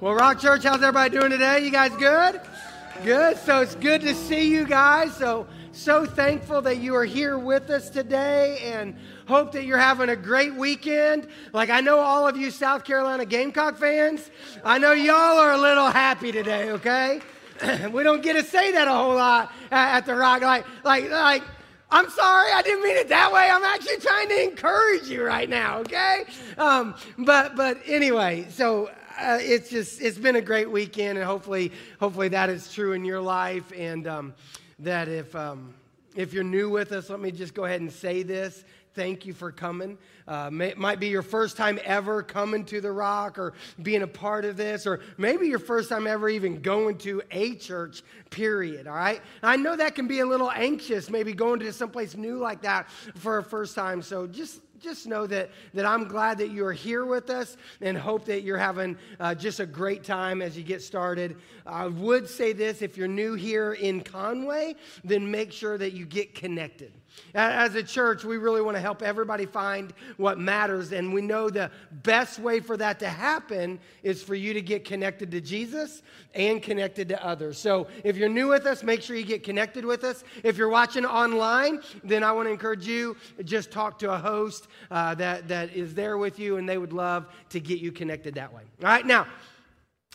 Well, Rock Church, how's everybody doing today? You guys good? Good. So it's good to see you guys. So so thankful that you are here with us today and hope that you're having a great weekend. Like I know all of you South Carolina Gamecock fans, I know y'all are a little happy today, okay? we don't get to say that a whole lot at the Rock like like like I'm sorry, I didn't mean it that way. I'm actually trying to encourage you right now, okay? Um, but but anyway, so uh, it's just it's been a great weekend, and hopefully hopefully that is true in your life, and um, that if um, if you're new with us, let me just go ahead and say this. Thank you for coming. Uh, may, might be your first time ever coming to the Rock or being a part of this, or maybe your first time ever even going to a church, period. All right? I know that can be a little anxious, maybe going to someplace new like that for a first time. So just just know that, that I'm glad that you're here with us and hope that you're having uh, just a great time as you get started. I would say this if you're new here in Conway, then make sure that you get connected. As a church, we really want to help everybody find what matters. And we know the best way for that to happen is for you to get connected to Jesus and connected to others. So if you're new with us, make sure you get connected with us. If you're watching online, then I want to encourage you just talk to a host uh, that, that is there with you, and they would love to get you connected that way. All right, now,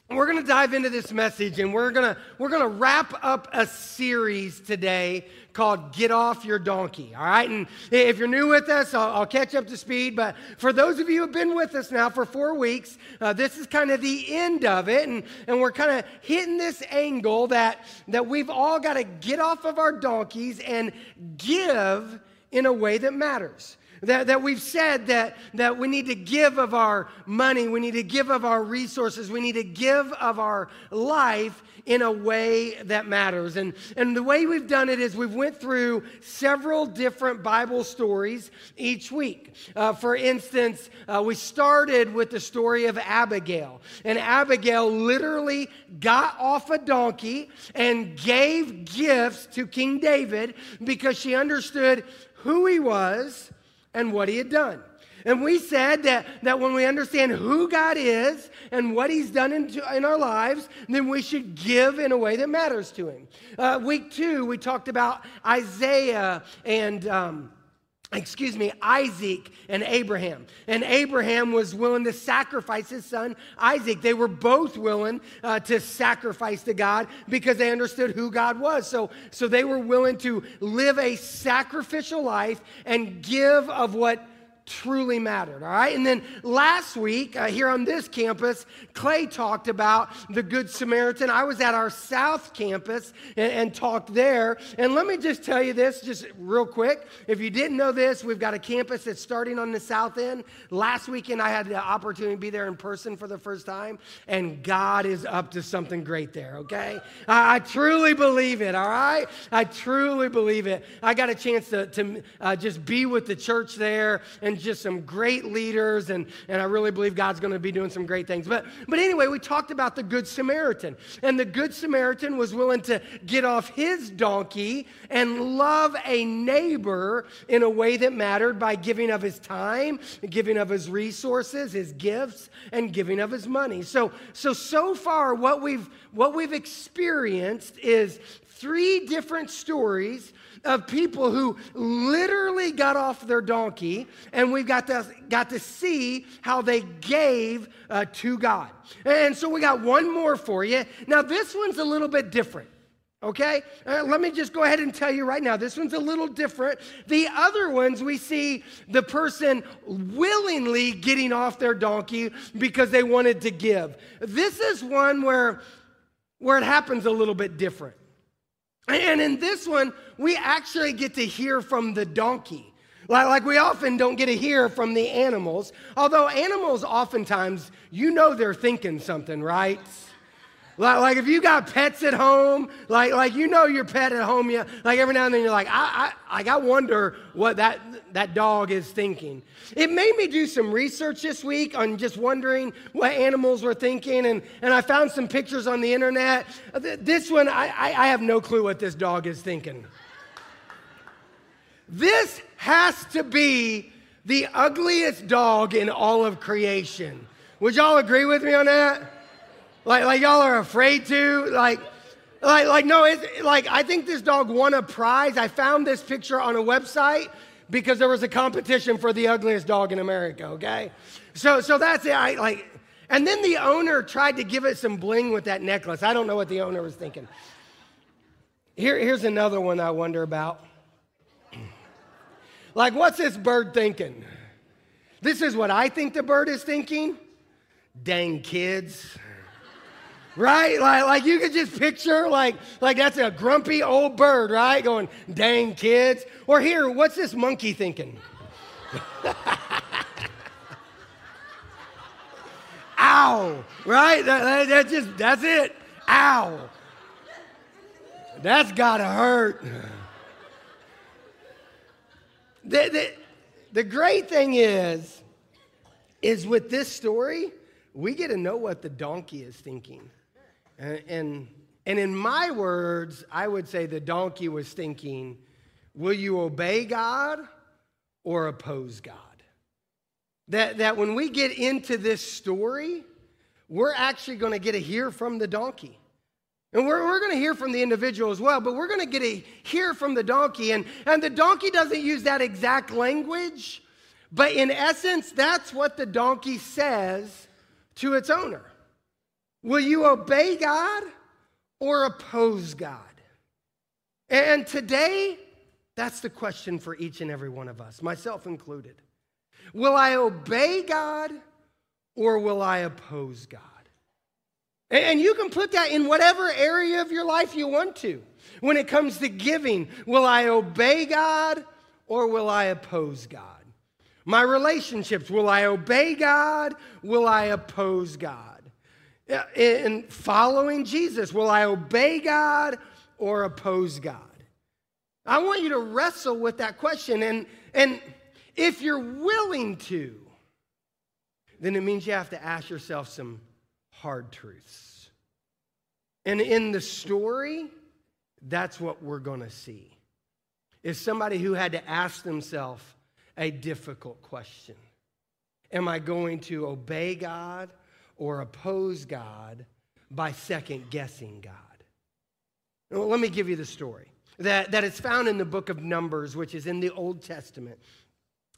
we're going to dive into this message and we're going to we're going to wrap up a series today called get off your donkey all right? And if you're new with us i'll, I'll catch up to speed but for those of you who've been with us now for four weeks uh, this is kind of the end of it and, and we're kind of hitting this angle that that we've all got to get off of our donkeys and give in a way that matters that, that we've said that, that we need to give of our money, we need to give of our resources, we need to give of our life in a way that matters. And, and the way we've done it is we've went through several different Bible stories each week. Uh, for instance, uh, we started with the story of Abigail. And Abigail literally got off a donkey and gave gifts to King David because she understood who he was and what he had done. And we said that, that when we understand who God is and what he's done in, in our lives, then we should give in a way that matters to him. Uh, week two, we talked about Isaiah and. Um, excuse me, Isaac and Abraham. And Abraham was willing to sacrifice his son Isaac. They were both willing uh, to sacrifice to God because they understood who God was. So, so they were willing to live a sacrificial life and give of what truly mattered, all right? And then last week, uh, here on this campus, Clay talked about the Good Samaritan. I was at our South campus and, and, talked there. And let me just tell you this, just real quick. If you didn't know this, we've got a campus that's starting on the South End. Last weekend, I had the opportunity to be there in person for the first time, and God is up to something great there, okay? I, I truly believe it, all right? I truly believe it. I got a chance to, to uh, just be with the church there and and just some great leaders, and, and I really believe God's going to be doing some great things. But, but anyway, we talked about the Good Samaritan, and the Good Samaritan was willing to get off his donkey and love a neighbor in a way that mattered by giving of his time, giving of his resources, his gifts, and giving of his money. So, so, so far, what we've, what we've experienced is three different stories of people who literally got off their donkey, and we've got to, got to see how they gave uh, to God. And so we got one more for you. Now, this one's a little bit different. Okay? Uh, let me just go ahead and tell you right now. This one's a little different. The other ones, we see the person willingly getting off their donkey because they wanted to give. This is one where, where it happens a little bit different. And in this one, we actually get to hear from the donkey. Like, we often don't get to hear from the animals. Although animals, oftentimes, you know they're thinking something, right? Like, like if you got pets at home, like, like you know your pet at home, you, like every now and then you're like, I, I, like I wonder what that, that dog is thinking. It made me do some research this week on just wondering what animals were thinking, and, and I found some pictures on the internet. Uh, this one, I, I have no clue what this dog is thinking. This has to be the ugliest dog in all of creation. Would y'all agree with me on that? Like, like y'all are afraid to? Like, like, like no, it's like I think this dog won a prize. I found this picture on a website because there was a competition for the ugliest dog in America, okay? So so that's it. I like and then the owner tried to give it some bling with that necklace. I don't know what the owner was thinking. Here, here's another one I wonder about. Like, what's this bird thinking? This is what I think the bird is thinking. Dang kids. Right? Like, like you could just picture, like, like that's a grumpy old bird, right? Going, dang kids. Or here, what's this monkey thinking? Ow! Right? That, that, that just, that's it. Ow. That's gotta hurt. The, the, the great thing is, is with this story, we get to know what the donkey is thinking. And, and, and in my words, I would say the donkey was thinking, will you obey God or oppose God? That, that when we get into this story, we're actually going to get to hear from the donkey. And we're, we're going to hear from the individual as well, but we're going to get to hear from the donkey. And, and the donkey doesn't use that exact language, but in essence, that's what the donkey says to its owner. Will you obey God or oppose God? And today, that's the question for each and every one of us, myself included. Will I obey God or will I oppose God? And you can put that in whatever area of your life you want to. When it comes to giving, will I obey God or will I oppose God? My relationships, will I obey God? Will I oppose God? In following Jesus, will I obey God or oppose God? I want you to wrestle with that question. And, and if you're willing to, then it means you have to ask yourself some hard truths. And in the story, that's what we're going to see. Is somebody who had to ask themselves a difficult question. Am I going to obey God or oppose God by second guessing God? Well, let me give you the story that, that is found in the book of Numbers, which is in the Old Testament.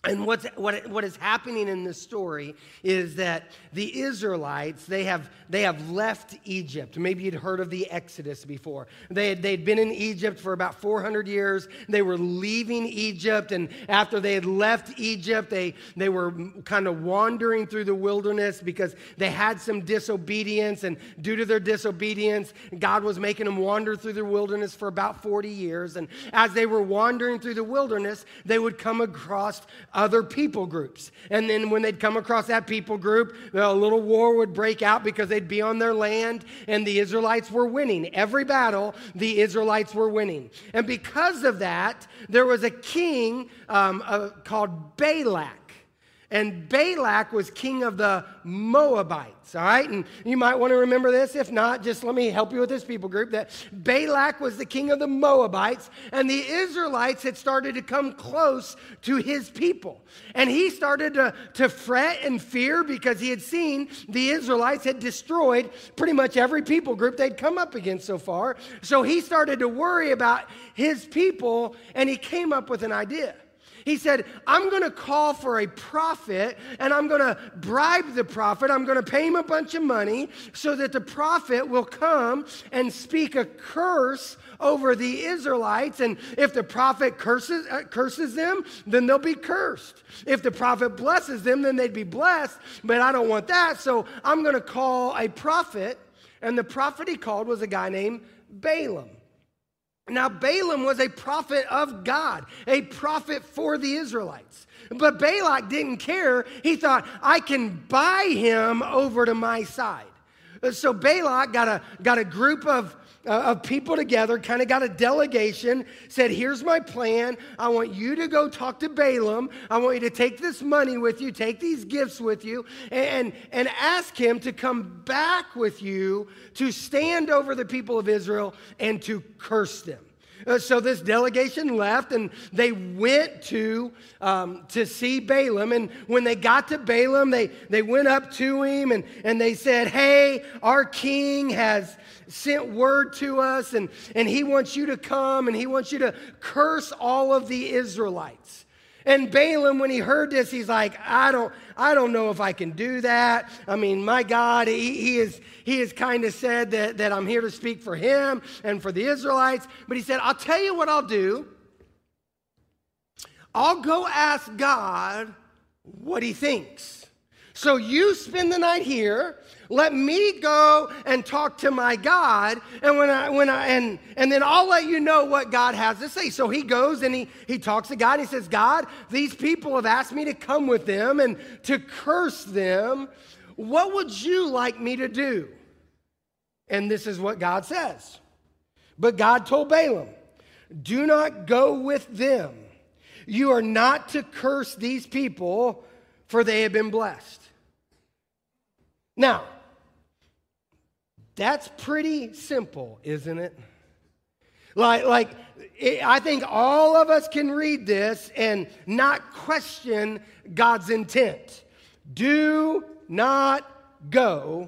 And what's, what, what is happening in this story is that the Israelites, they have, they have left Egypt. Maybe you'd heard of the Exodus before. They had, they'd been in Egypt for about 400 years. They were leaving Egypt. And after they had left Egypt, they, they were kind of wandering through the wilderness because they had some disobedience. And due to their disobedience, God was making them wander through the wilderness for about 40 years. And as they were wandering through the wilderness, they would come across other people groups. And then when they'd come across that people group, a little war would break out because they'd be on their land and the Israelites were winning. Every battle, the Israelites were winning. And because of that, there was a king um, uh, called Balak. And Balak was king of the Moabites, all right? And you might want to remember this. If not, just let me help you with this people group that Balak was the king of the Moabites, and the Israelites had started to come close to his people. And he started to, to fret and fear because he had seen the Israelites had destroyed pretty much every people group they'd come up against so far. So he started to worry about his people, and he came up with an idea. He said, I'm going to call for a prophet and I'm going to bribe the prophet. I'm going to pay him a bunch of money so that the prophet will come and speak a curse over the Israelites. And if the prophet curses, uh, curses them, then they'll be cursed. If the prophet blesses them, then they'd be blessed. But I don't want that. So I'm going to call a prophet. And the prophet he called was a guy named Balaam. Now, Balaam was a prophet of God, a prophet for the Israelites. But Balak didn't care. He thought, I can buy him over to my side. So Balak got a, got a group of, Uh, of people together, kind of got a delegation, said, Here's my plan. I want you to go talk to Balaam. I want you to take this money with you, take these gifts with you, and, and ask him to come back with you to stand over the people of Israel and to curse them. Uh, so this delegation left and they went to, um, to see Balaam. And when they got to Balaam, they, they went up to him and, and they said, Hey, our king has sent word to us and, and he wants you to come and he wants you to curse all of the Israelites. And Balaam, when he heard this, he's like, I don't, I don't know if I can do that. I mean, my God, he, he is, he has kind of said that, that I'm here to speak for him and for the Israelites. But he said, I'll tell you what I'll do. I'll go ask God what he thinks. So you spend the night here, let me go and talk to my God, and when I when I and and then I'll let you know what God has to say. So he goes and he he talks to God. he says, God, these people have asked me to come with them and to curse them. What would you like me to do? And this is what God says. But God told Balaam, Do not go with them. You are not to curse these people, for they have been blessed. Now, that's pretty simple, isn't it? Like, like it, I think all of us can read this and not question God's intent. Do not go.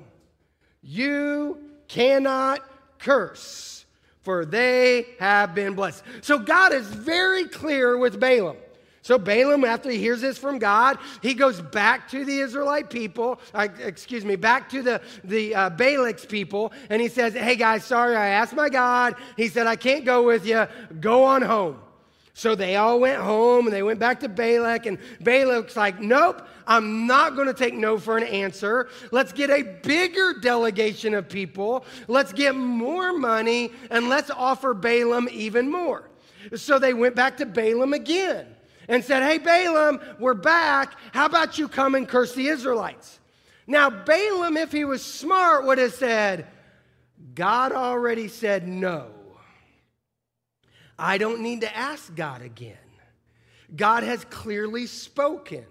You cannot curse, for they have been blessed. So God is very clear with Balaam. So Balaam, after he hears this from God, he goes back to the Israelite people, uh, excuse me, back to the, the uh, Balak's people, and he says, Hey guys, sorry, I asked my God. He said, I can't go with you. Go on home. So they all went home and they went back to Balak, and Balak's like, Nope, I'm not going to take no for an answer. Let's get a bigger delegation of people. Let's get more money, and let's offer Balaam even more. So they went back to Balaam again and said, Hey, Balaam, we're back. How about you come and curse the Israelites? Now, Balaam, if he was smart, would have said, God already said no. I don't need to ask God again. God has clearly spoken.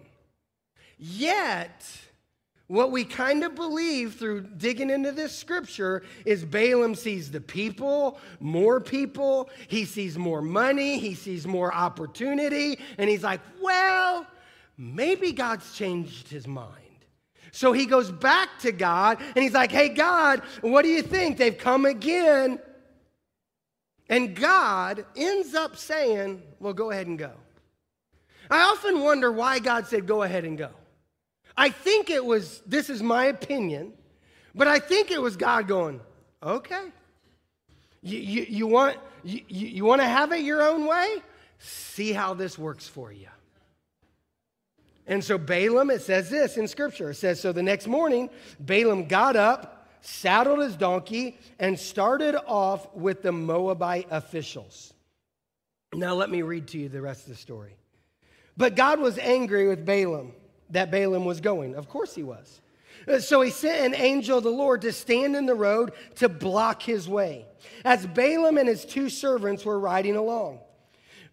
Yet, what we kind of believe through digging into this scripture is Balaam sees the people, more people, he sees more money, he sees more opportunity, and he's like, well, maybe God's changed his mind. So he goes back to God and he's like, hey, God, what do you think? They've come again. And God ends up saying, well, go ahead and go. I often wonder why God said, go ahead and go. I think it was, this is my opinion, but I think it was God going, okay. You, you, you want, you, you want to have it your own way? See how this works for you. And so Balaam, it says this in scripture. It says, So the next morning, Balaam got up, saddled his donkey, and started off with the Moabite officials. Now let me read to you the rest of the story. But God was angry with Balaam that Balaam was going. Of course he was. Uh, so he sent an angel of the Lord to stand in the road to block his way as Balaam and his two servants were riding along.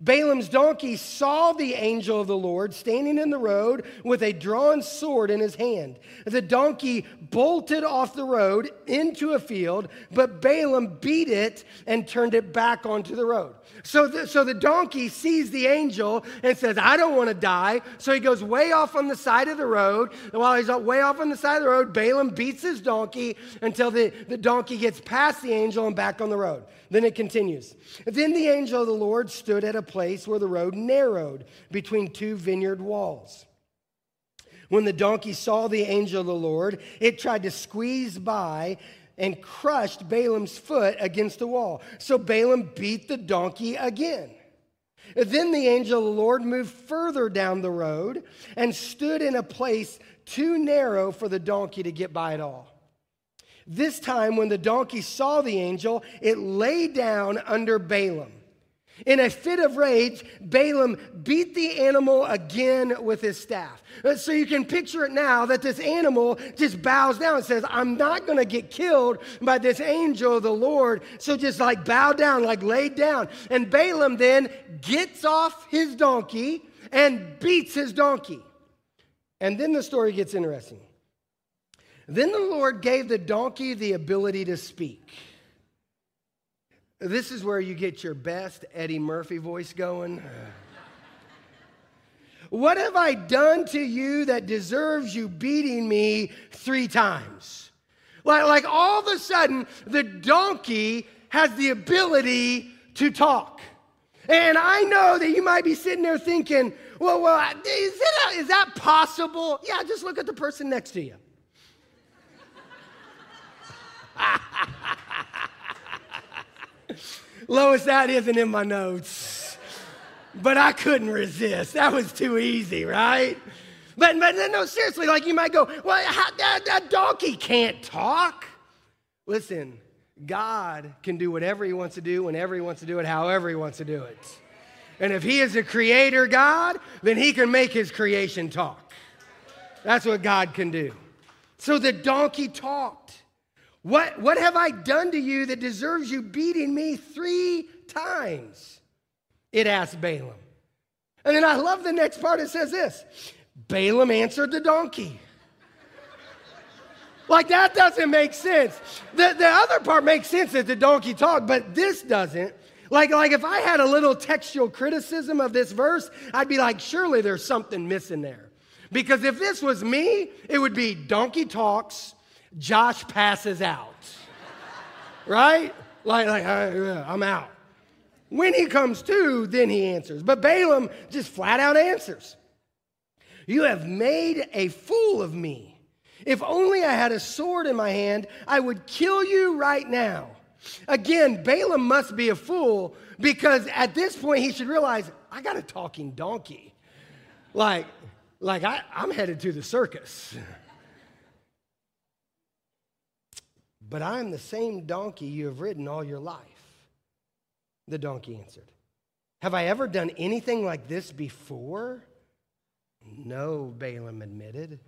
Balaam's donkey saw the angel of the Lord standing in the road with a drawn sword in his hand. The donkey bolted off the road into a field, but Balaam beat it and turned it back onto the road. So the, so the donkey sees the angel and says, I don't want to die. So he goes way off on the side of the road. And while he's way off on the side of the road, Balaam beats his donkey until the, the donkey gets past the angel and back on the road. Then it continues. Then the angel of the Lord stood at a place where the road narrowed between two vineyard walls. When the donkey saw the angel of the Lord, it tried to squeeze by and crushed Balaam's foot against the wall. So Balaam beat the donkey again. Then the angel of the Lord moved further down the road and stood in a place too narrow for the donkey to get by at all. This time, when the donkey saw the angel, it lay down under Balaam. In a fit of rage, Balaam beat the animal again with his staff. Uh, so you can picture it now that this animal just bows down and says, I'm not going to get killed by this angel of the Lord. So just like bow down, like lay down. And Balaam then gets off his donkey and beats his donkey. And then the story gets interesting. Then the Lord gave the donkey the ability to speak. This is where you get your best Eddie Murphy voice going. What have I done to you that deserves you beating me three times? Like, like all of a sudden, the donkey has the ability to talk. And I know that you might be sitting there thinking, well, well is, it, is that possible? Yeah, just look at the person next to you. Lois, that isn't in my notes. But I couldn't resist. That was too easy, right? But, but no, seriously, like you might go, well, how, that, that donkey can't talk. Listen, God can do whatever he wants to do, whenever he wants to do it, however he wants to do it. And if he is a creator God, then he can make his creation talk. That's what God can do. So the donkey talked. What, what have I done to you that deserves you beating me three times? It asked Balaam. And then I love the next part. It says this Balaam answered the donkey. like that doesn't make sense. The, the other part makes sense that the donkey talked, but this doesn't. Like, like if I had a little textual criticism of this verse, I'd be like, surely there's something missing there. Because if this was me, it would be donkey talks, Josh passes out. right? Like, like uh, I'm out. When he comes to, then he answers. But Balaam just flat out answers You have made a fool of me. If only I had a sword in my hand, I would kill you right now. Again, Balaam must be a fool because at this point he should realize I got a talking donkey. Like, like I, I'm headed to the circus. But I am the same donkey you have ridden all your life. The donkey answered, Have I ever done anything like this before? No, Balaam admitted.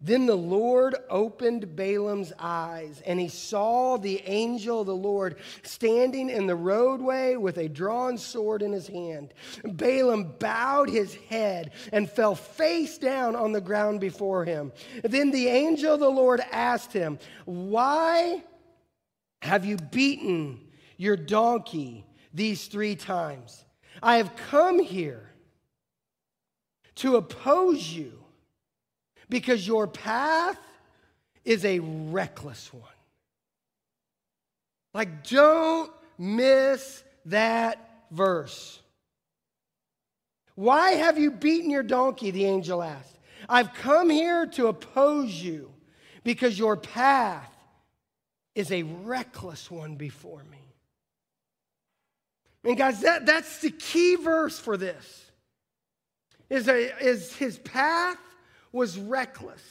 Then the Lord opened Balaam's eyes, and he saw the angel of the Lord standing in the roadway with a drawn sword in his hand. Balaam bowed his head and fell face down on the ground before him. Then the angel of the Lord asked him, Why have you beaten your donkey these three times? I have come here to oppose you because your path is a reckless one. Like, don't miss that verse. Why have you beaten your donkey? The angel asked. I've come here to oppose you because your path is a reckless one before me. And guys, that, that's the key verse for this. Is, a, is his path was reckless.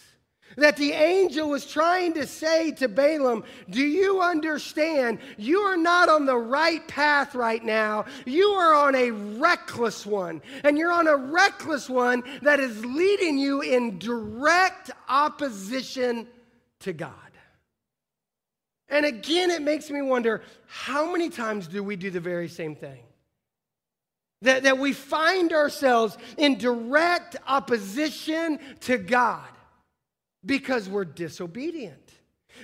That the angel was trying to say to Balaam, Do you understand? You are not on the right path right now. You are on a reckless one. And you're on a reckless one that is leading you in direct opposition to God. And again, it makes me wonder how many times do we do the very same thing? That, that we find ourselves in direct opposition to God because we're disobedient.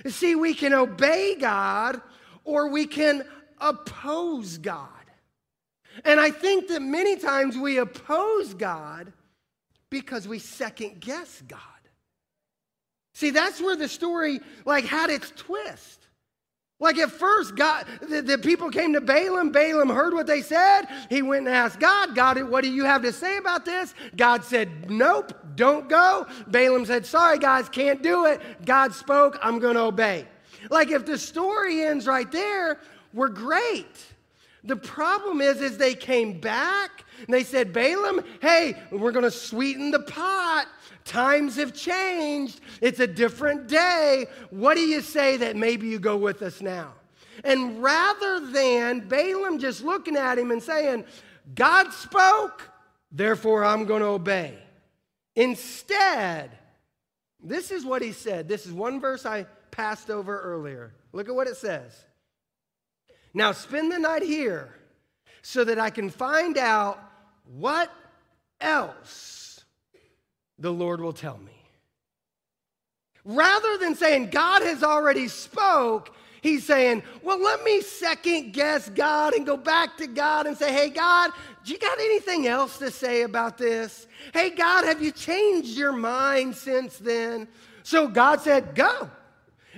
See, we can obey God or we can oppose God. And I think that many times we oppose God because we second guess God. See, that's where the story like had its twist. Like at first, God, the, the, people came to Balaam. Balaam heard what they said. He went and asked God, God, what do you have to say about this? God said, Nope, don't go. Balaam said, Sorry, guys, can't do it. God spoke, I'm going to obey. Like if the story ends right there, we're great. The problem is, is they came back and they said, Balaam, hey, we're going to sweeten the pot. Times have changed. It's a different day. What do you say that maybe you go with us now? And rather than Balaam just looking at him and saying, God spoke, therefore I'm going to obey. Instead, this is what he said. This is one verse I passed over earlier. Look at what it says. Now spend the night here so that I can find out what else the Lord will tell me. Rather than saying, God has already spoke, He's saying, Well, let me second guess God and go back to God and say, Hey, God, do you got anything else to say about this? Hey, God, have you changed your mind since then? So God said, Go.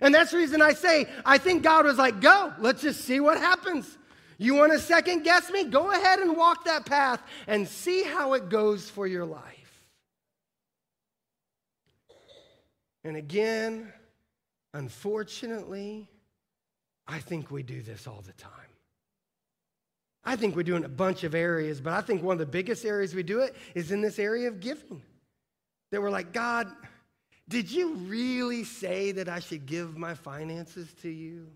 And that's the reason I say, I think God was like, Go, let's just see what happens. You want to second guess me? Go ahead and walk that path and see how it goes for your life. And again, unfortunately, I think we do this all the time. I think we do in a bunch of areas, but I think one of the biggest areas we do it is in this area of giving. That we're like, God, did you really say that I should give my finances to you?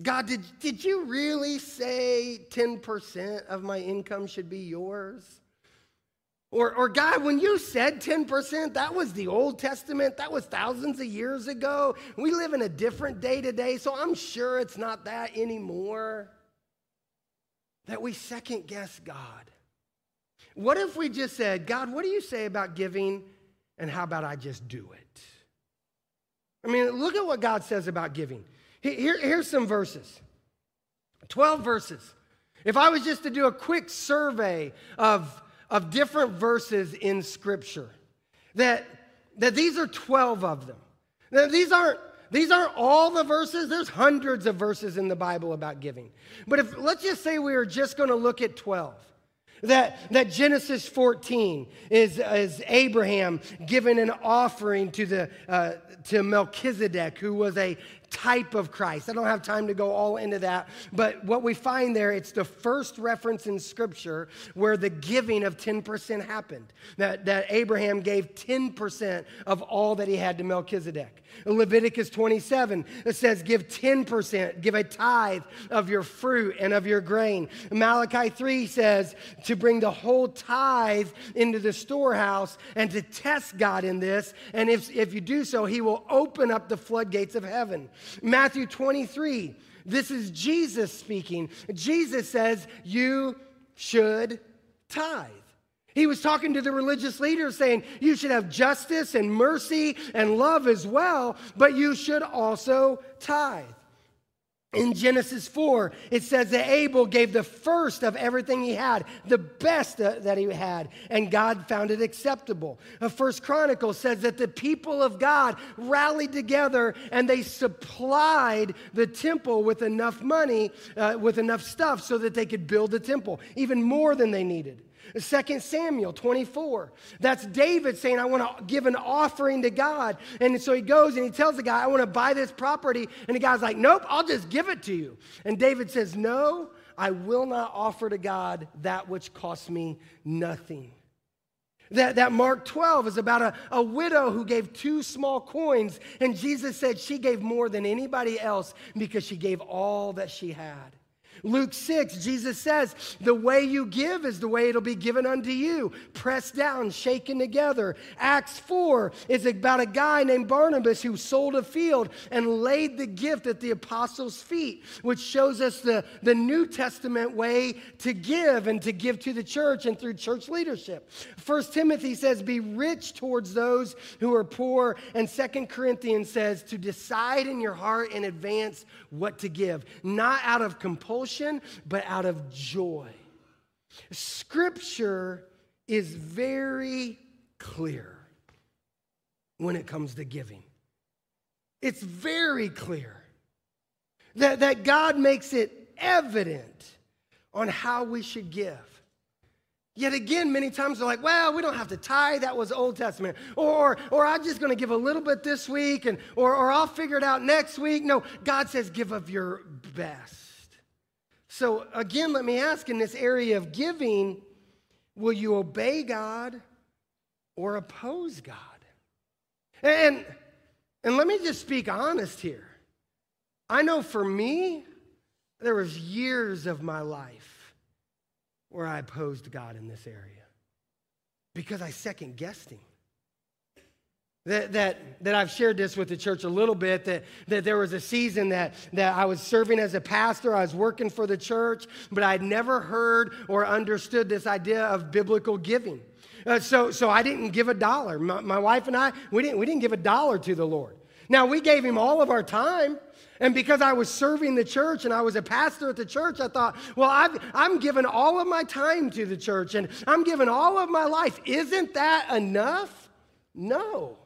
God, did, did you really say 10% of my income should be yours? Or, or, God, when you said 10%, that was the Old Testament. That was thousands of years ago. We live in a different day today, so I'm sure it's not that anymore. That we second guess God. What if we just said, God, what do you say about giving? And how about I just do it? I mean, look at what God says about giving. Here, here's some verses 12 verses. If I was just to do a quick survey of, of different verses in Scripture, that, that these are 12 of them. Now, these aren't these aren't all the verses. There's hundreds of verses in the Bible about giving. But if let's just say we are just going to look at 12. That, that Genesis 14 is, is Abraham giving an offering to, the, uh, to Melchizedek, who was a type of Christ. I don't have time to go all into that, but what we find there, it's the first reference in Scripture where the giving of 10% happened. That, that Abraham gave 10% of all that he had to Melchizedek. Leviticus 27, it says, Give 10%, give a tithe of your fruit and of your grain. Malachi 3 says, To bring the whole tithe into the storehouse and to test God in this. And if, if you do so, he will open up the floodgates of heaven. Matthew 23, this is Jesus speaking. Jesus says, You should tithe. He was talking to the religious leaders saying, You should have justice and mercy and love as well, but you should also tithe. In Genesis 4, it says that Abel gave the first of everything he had, the best that he had, and God found it acceptable. A First Chronicle says that the people of God rallied together and they supplied the temple with enough money, uh, with enough stuff so that they could build the temple, even more than they needed. 2 Samuel 24. That's David saying, I want to give an offering to God. And so he goes and he tells the guy, I want to buy this property. And the guy's like, Nope, I'll just give it to you. And David says, No, I will not offer to God that which costs me nothing. That, that Mark 12 is about a, a widow who gave two small coins, and Jesus said she gave more than anybody else because she gave all that she had. Luke 6, Jesus says, The way you give is the way it'll be given unto you, pressed down, shaken together. Acts 4 is about a guy named Barnabas who sold a field and laid the gift at the apostles' feet, which shows us the, the New Testament way to give and to give to the church and through church leadership. 1 Timothy says, Be rich towards those who are poor. And 2 Corinthians says, To decide in your heart in advance what to give, not out of compulsion, but out of joy. Scripture is very clear when it comes to giving. It's very clear that, that God makes it evident on how we should give. Yet again, many times they're like, well, we don't have to tithe. That was Old Testament. Or, or I'm just going to give a little bit this week, and, or, or I'll figure it out next week. No, God says, give of your best. So again, let me ask in this area of giving, will you obey God or oppose God? And, and let me just speak honest here. I know for me, there was years of my life where I opposed God in this area because I second guessed him. That, that, that I've shared this with the church a little bit, that, that there was a season that, that I was serving as a pastor, I was working for the church, but I'd never heard or understood this idea of biblical giving. Uh, so, so I didn't give a dollar. My, my wife and I, we didn't, we didn't give a dollar to the Lord. Now, we gave him all of our time. And because I was serving the church and I was a pastor at the church, I thought, well, I've, I'm giving all of my time to the church and I'm giving all of my life. Isn't that enough? No.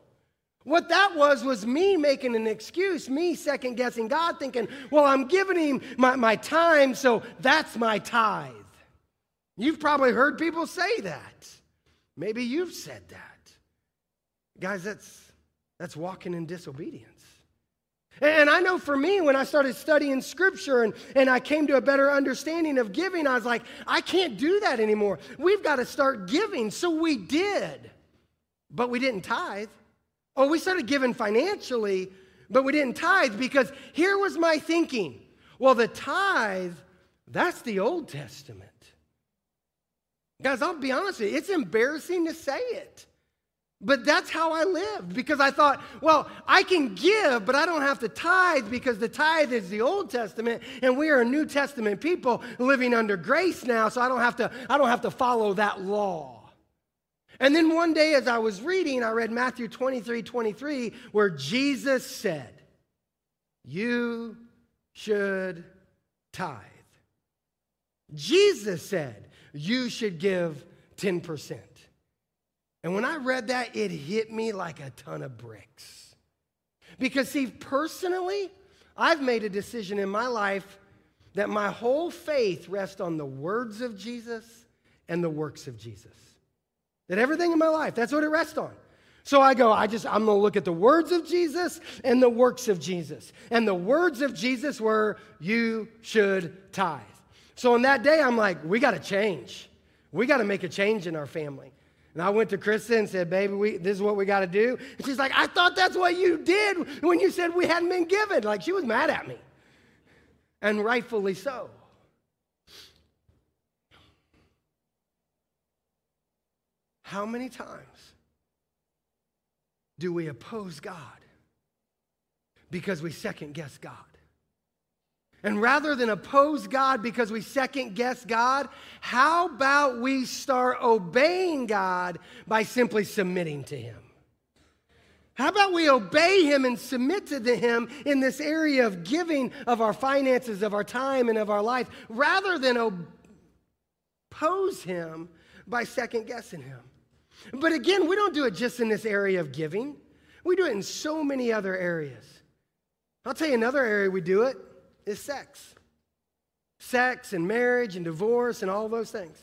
What that was was me making an excuse, me second guessing God, thinking, well, I'm giving him my, my time, so that's my tithe. You've probably heard people say that. Maybe you've said that. Guys, that's, that's walking in disobedience. And I know for me, when I started studying scripture and, and I came to a better understanding of giving, I was like, I can't do that anymore. We've got to start giving. So we did, but we didn't tithe. Oh, we started giving financially, but we didn't tithe because here was my thinking. Well, the tithe, that's the Old Testament. Guys, I'll be honest with you, it's embarrassing to say it. But that's how I lived because I thought, well, I can give, but I don't have to tithe because the tithe is the Old Testament and we are a New Testament people living under grace now, so I don't have to, I don't have to follow that law. And then one day as I was reading, I read Matthew 23 23, where Jesus said, You should tithe. Jesus said, You should give 10%. And when I read that, it hit me like a ton of bricks. Because, see, personally, I've made a decision in my life that my whole faith rests on the words of Jesus and the works of Jesus. That everything in my life, that's what it rests on. So I go, I just, I'm gonna look at the words of Jesus and the works of Jesus. And the words of Jesus were, you should tithe. So on that day, I'm like, we gotta change. We gotta make a change in our family. And I went to Krista and said, Baby, we, this is what we got to do. And she's like, I thought that's what you did when you said we hadn't been given. Like, she was mad at me. And rightfully so. How many times do we oppose God because we second guess God? And rather than oppose God because we second guess God, how about we start obeying God by simply submitting to Him? How about we obey Him and submit to Him in this area of giving of our finances, of our time, and of our life, rather than oppose Him by second guessing Him? But again, we don't do it just in this area of giving, we do it in so many other areas. I'll tell you another area we do it is sex. Sex and marriage and divorce and all those things.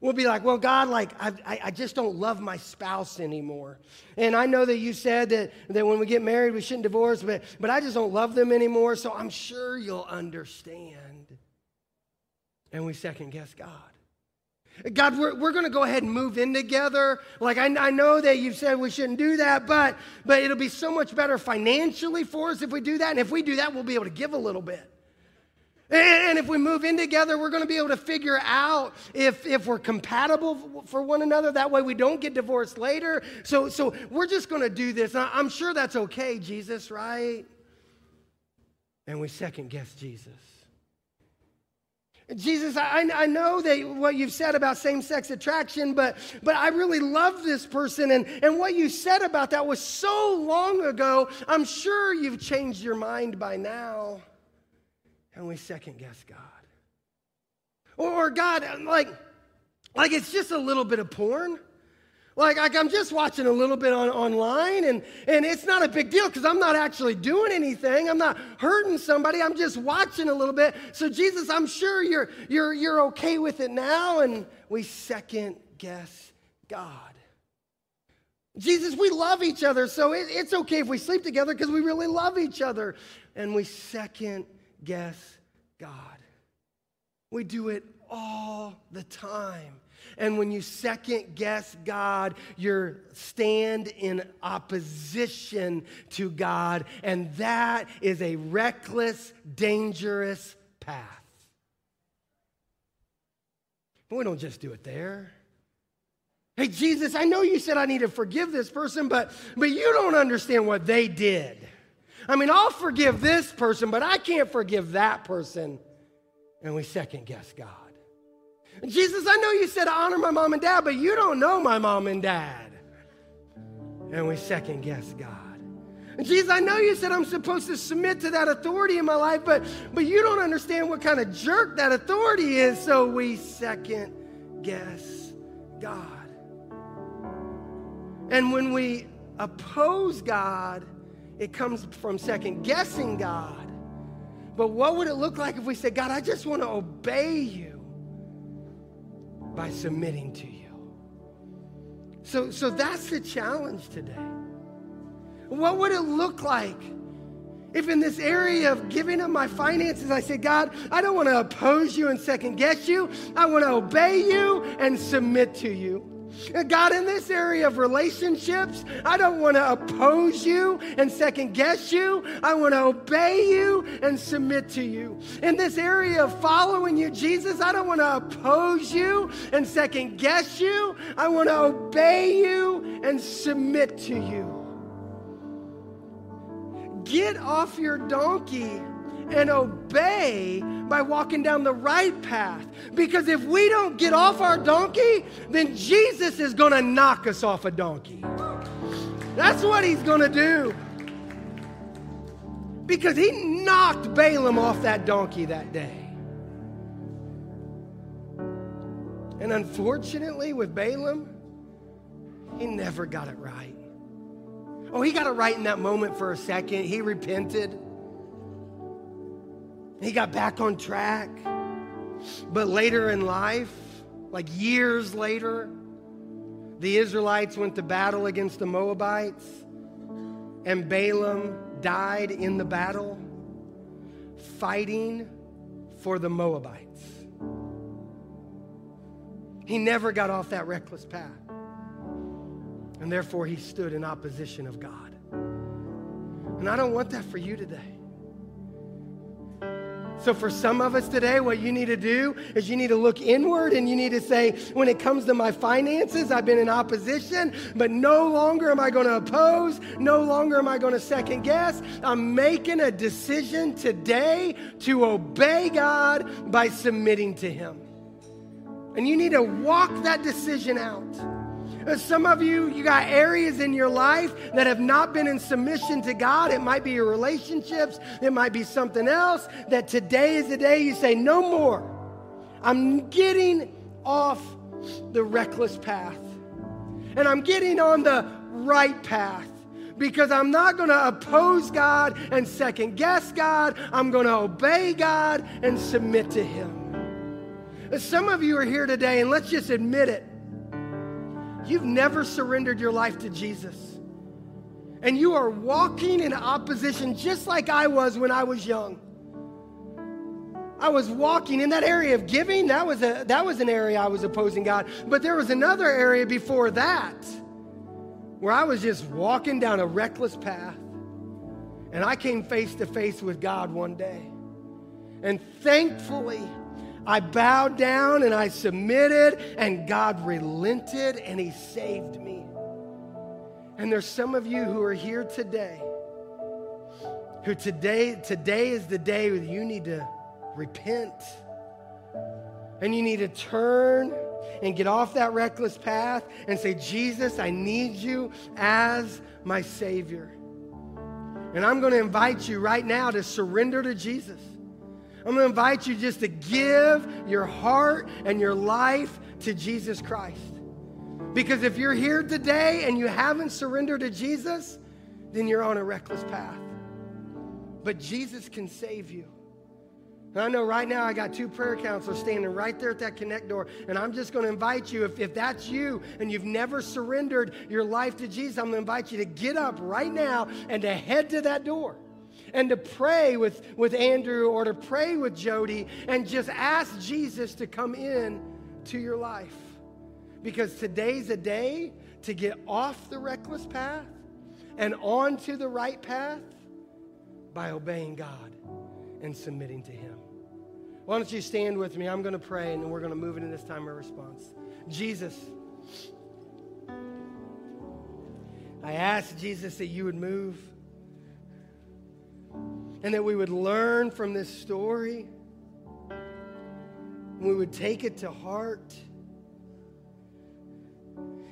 We'll be like, well, God, like, I, I just don't love my spouse anymore. And I know that you said that, that when we get married, we shouldn't divorce, but, but I just don't love them anymore, so I'm sure you'll understand. And we second guess God. God, we're, we're going to go ahead and move in together. Like, I, I know that you've said we shouldn't do that, but, but it'll be so much better financially for us if we do that. And if we do that, we'll be able to give a little bit. And, and if we move in together, we're going to be able to figure out if, if we're compatible for one another. That way we don't get divorced later. So, so we're just going to do this. I'm sure that's okay, Jesus, right? And we second guess Jesus. Jesus, I, I know that what you've said about same sex attraction, but, but I really love this person. And, and what you said about that was so long ago. I'm sure you've changed your mind by now. And we second guess God. Or, or God, like, like it's just a little bit of porn. Like, like, I'm just watching a little bit on, online, and, and it's not a big deal because I'm not actually doing anything. I'm not hurting somebody. I'm just watching a little bit. So, Jesus, I'm sure you're, you're, you're okay with it now. And we second guess God. Jesus, we love each other, so it, it's okay if we sleep together because we really love each other. And we second guess God. We do it all the time. And when you second guess God, you stand in opposition to God. And that is a reckless, dangerous path. But we don't just do it there. Hey, Jesus, I know you said I need to forgive this person, but, but you don't understand what they did. I mean, I'll forgive this person, but I can't forgive that person. And we second guess God. Jesus, I know you said to honor my mom and dad, but you don't know my mom and dad. And we second guess God. Jesus, I know you said I'm supposed to submit to that authority in my life, but, but you don't understand what kind of jerk that authority is, so we second guess God. And when we oppose God, it comes from second guessing God. But what would it look like if we said, God, I just want to obey you by submitting to you? So, so that's the challenge today. What would it look like if in this area of giving up my finances, I said, God, I don't want to oppose you and second guess you. I want to obey you and submit to you. Eh, God, in this area of relationships, I don't want to oppose you and second guess you. I want to obey you and submit to you. In this area of following you, Jesus, I don't want to oppose you and second guess you. I want to obey you and submit to you. Get off your donkey and obey by walking down the right path. Because if we don't get off our donkey, then Jesus is going to knock us off a donkey. That's what he's going to do. Because he knocked Balaam off that donkey that day. And unfortunately, with Balaam, he never got it right. Oh, he got it right in that moment for a second. He repented. He got back on track. But later in life, like years later, the Israelites went to battle against the Moabites, and Balaam died in the battle fighting for the Moabites. He never got off that reckless path. And therefore, he stood in opposition of God. And I don't want that for you today. So, for some of us today, what you need to do is you need to look inward and you need to say, when it comes to my finances, I've been in opposition, but no longer am I going to oppose. No longer am I going to second guess. I'm making a decision today to obey God by submitting to Him. And you need to walk that decision out. Uh, some of you, you got areas in your life that have not been in submission to God. It might be your relationships, it might be something else. That today is the day you say, No more. I'm getting off the reckless path. And I'm getting on the right path because I'm not going to oppose God and second guess God. I'm going to obey God and submit to Him. Uh, some of you are here today, and let's just admit it. You've never surrendered your life to Jesus. And you are walking in opposition just like I was when I was young. I was walking in that area of giving. That was, a, that was an area I was opposing God. But there was another area before that where I was just walking down a reckless path. And I came face to face with God one day. And thankfully, I bowed down and I submitted, and God relented and He saved me. And there's some of you who are here today who today, today is the day that you need to repent and you need to turn and get off that reckless path and say, Jesus, I need you as my Savior. And I'm going to invite you right now to surrender to Jesus. I'm going to invite you just to give your heart and your life to Jesus Christ. Because if you're here today and you haven't surrendered to Jesus, then you're on a reckless path. But Jesus can save you. And I know right now I got two prayer counselors standing right there at that connect door. And I'm just going to invite you, if, if that's you and you've never surrendered your life to Jesus, I'm going to invite you to get up right now and to head to that door and to pray with, with Andrew or to pray with Jody and just ask Jesus to come in to your life. Because today's a day to get off the reckless path and onto the right path by obeying God and submitting to Him. Why don't you stand with me? I'm going to pray and we're going to move into this time of response. Jesus, I ask Jesus that you would move and that we would learn from this story. We would take it to heart.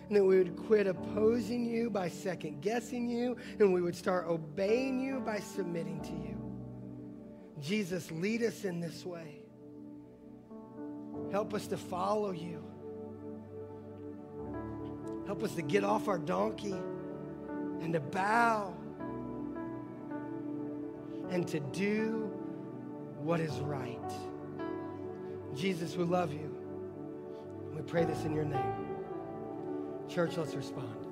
and that we would quit opposing you by second guessing you, and we would start obeying you by submitting to you. Jesus, lead us in this way. Help us to follow you. Help us to get off our donkey and to bow and to do what is right. Jesus, we love you. We pray this in your name. Church, let's respond.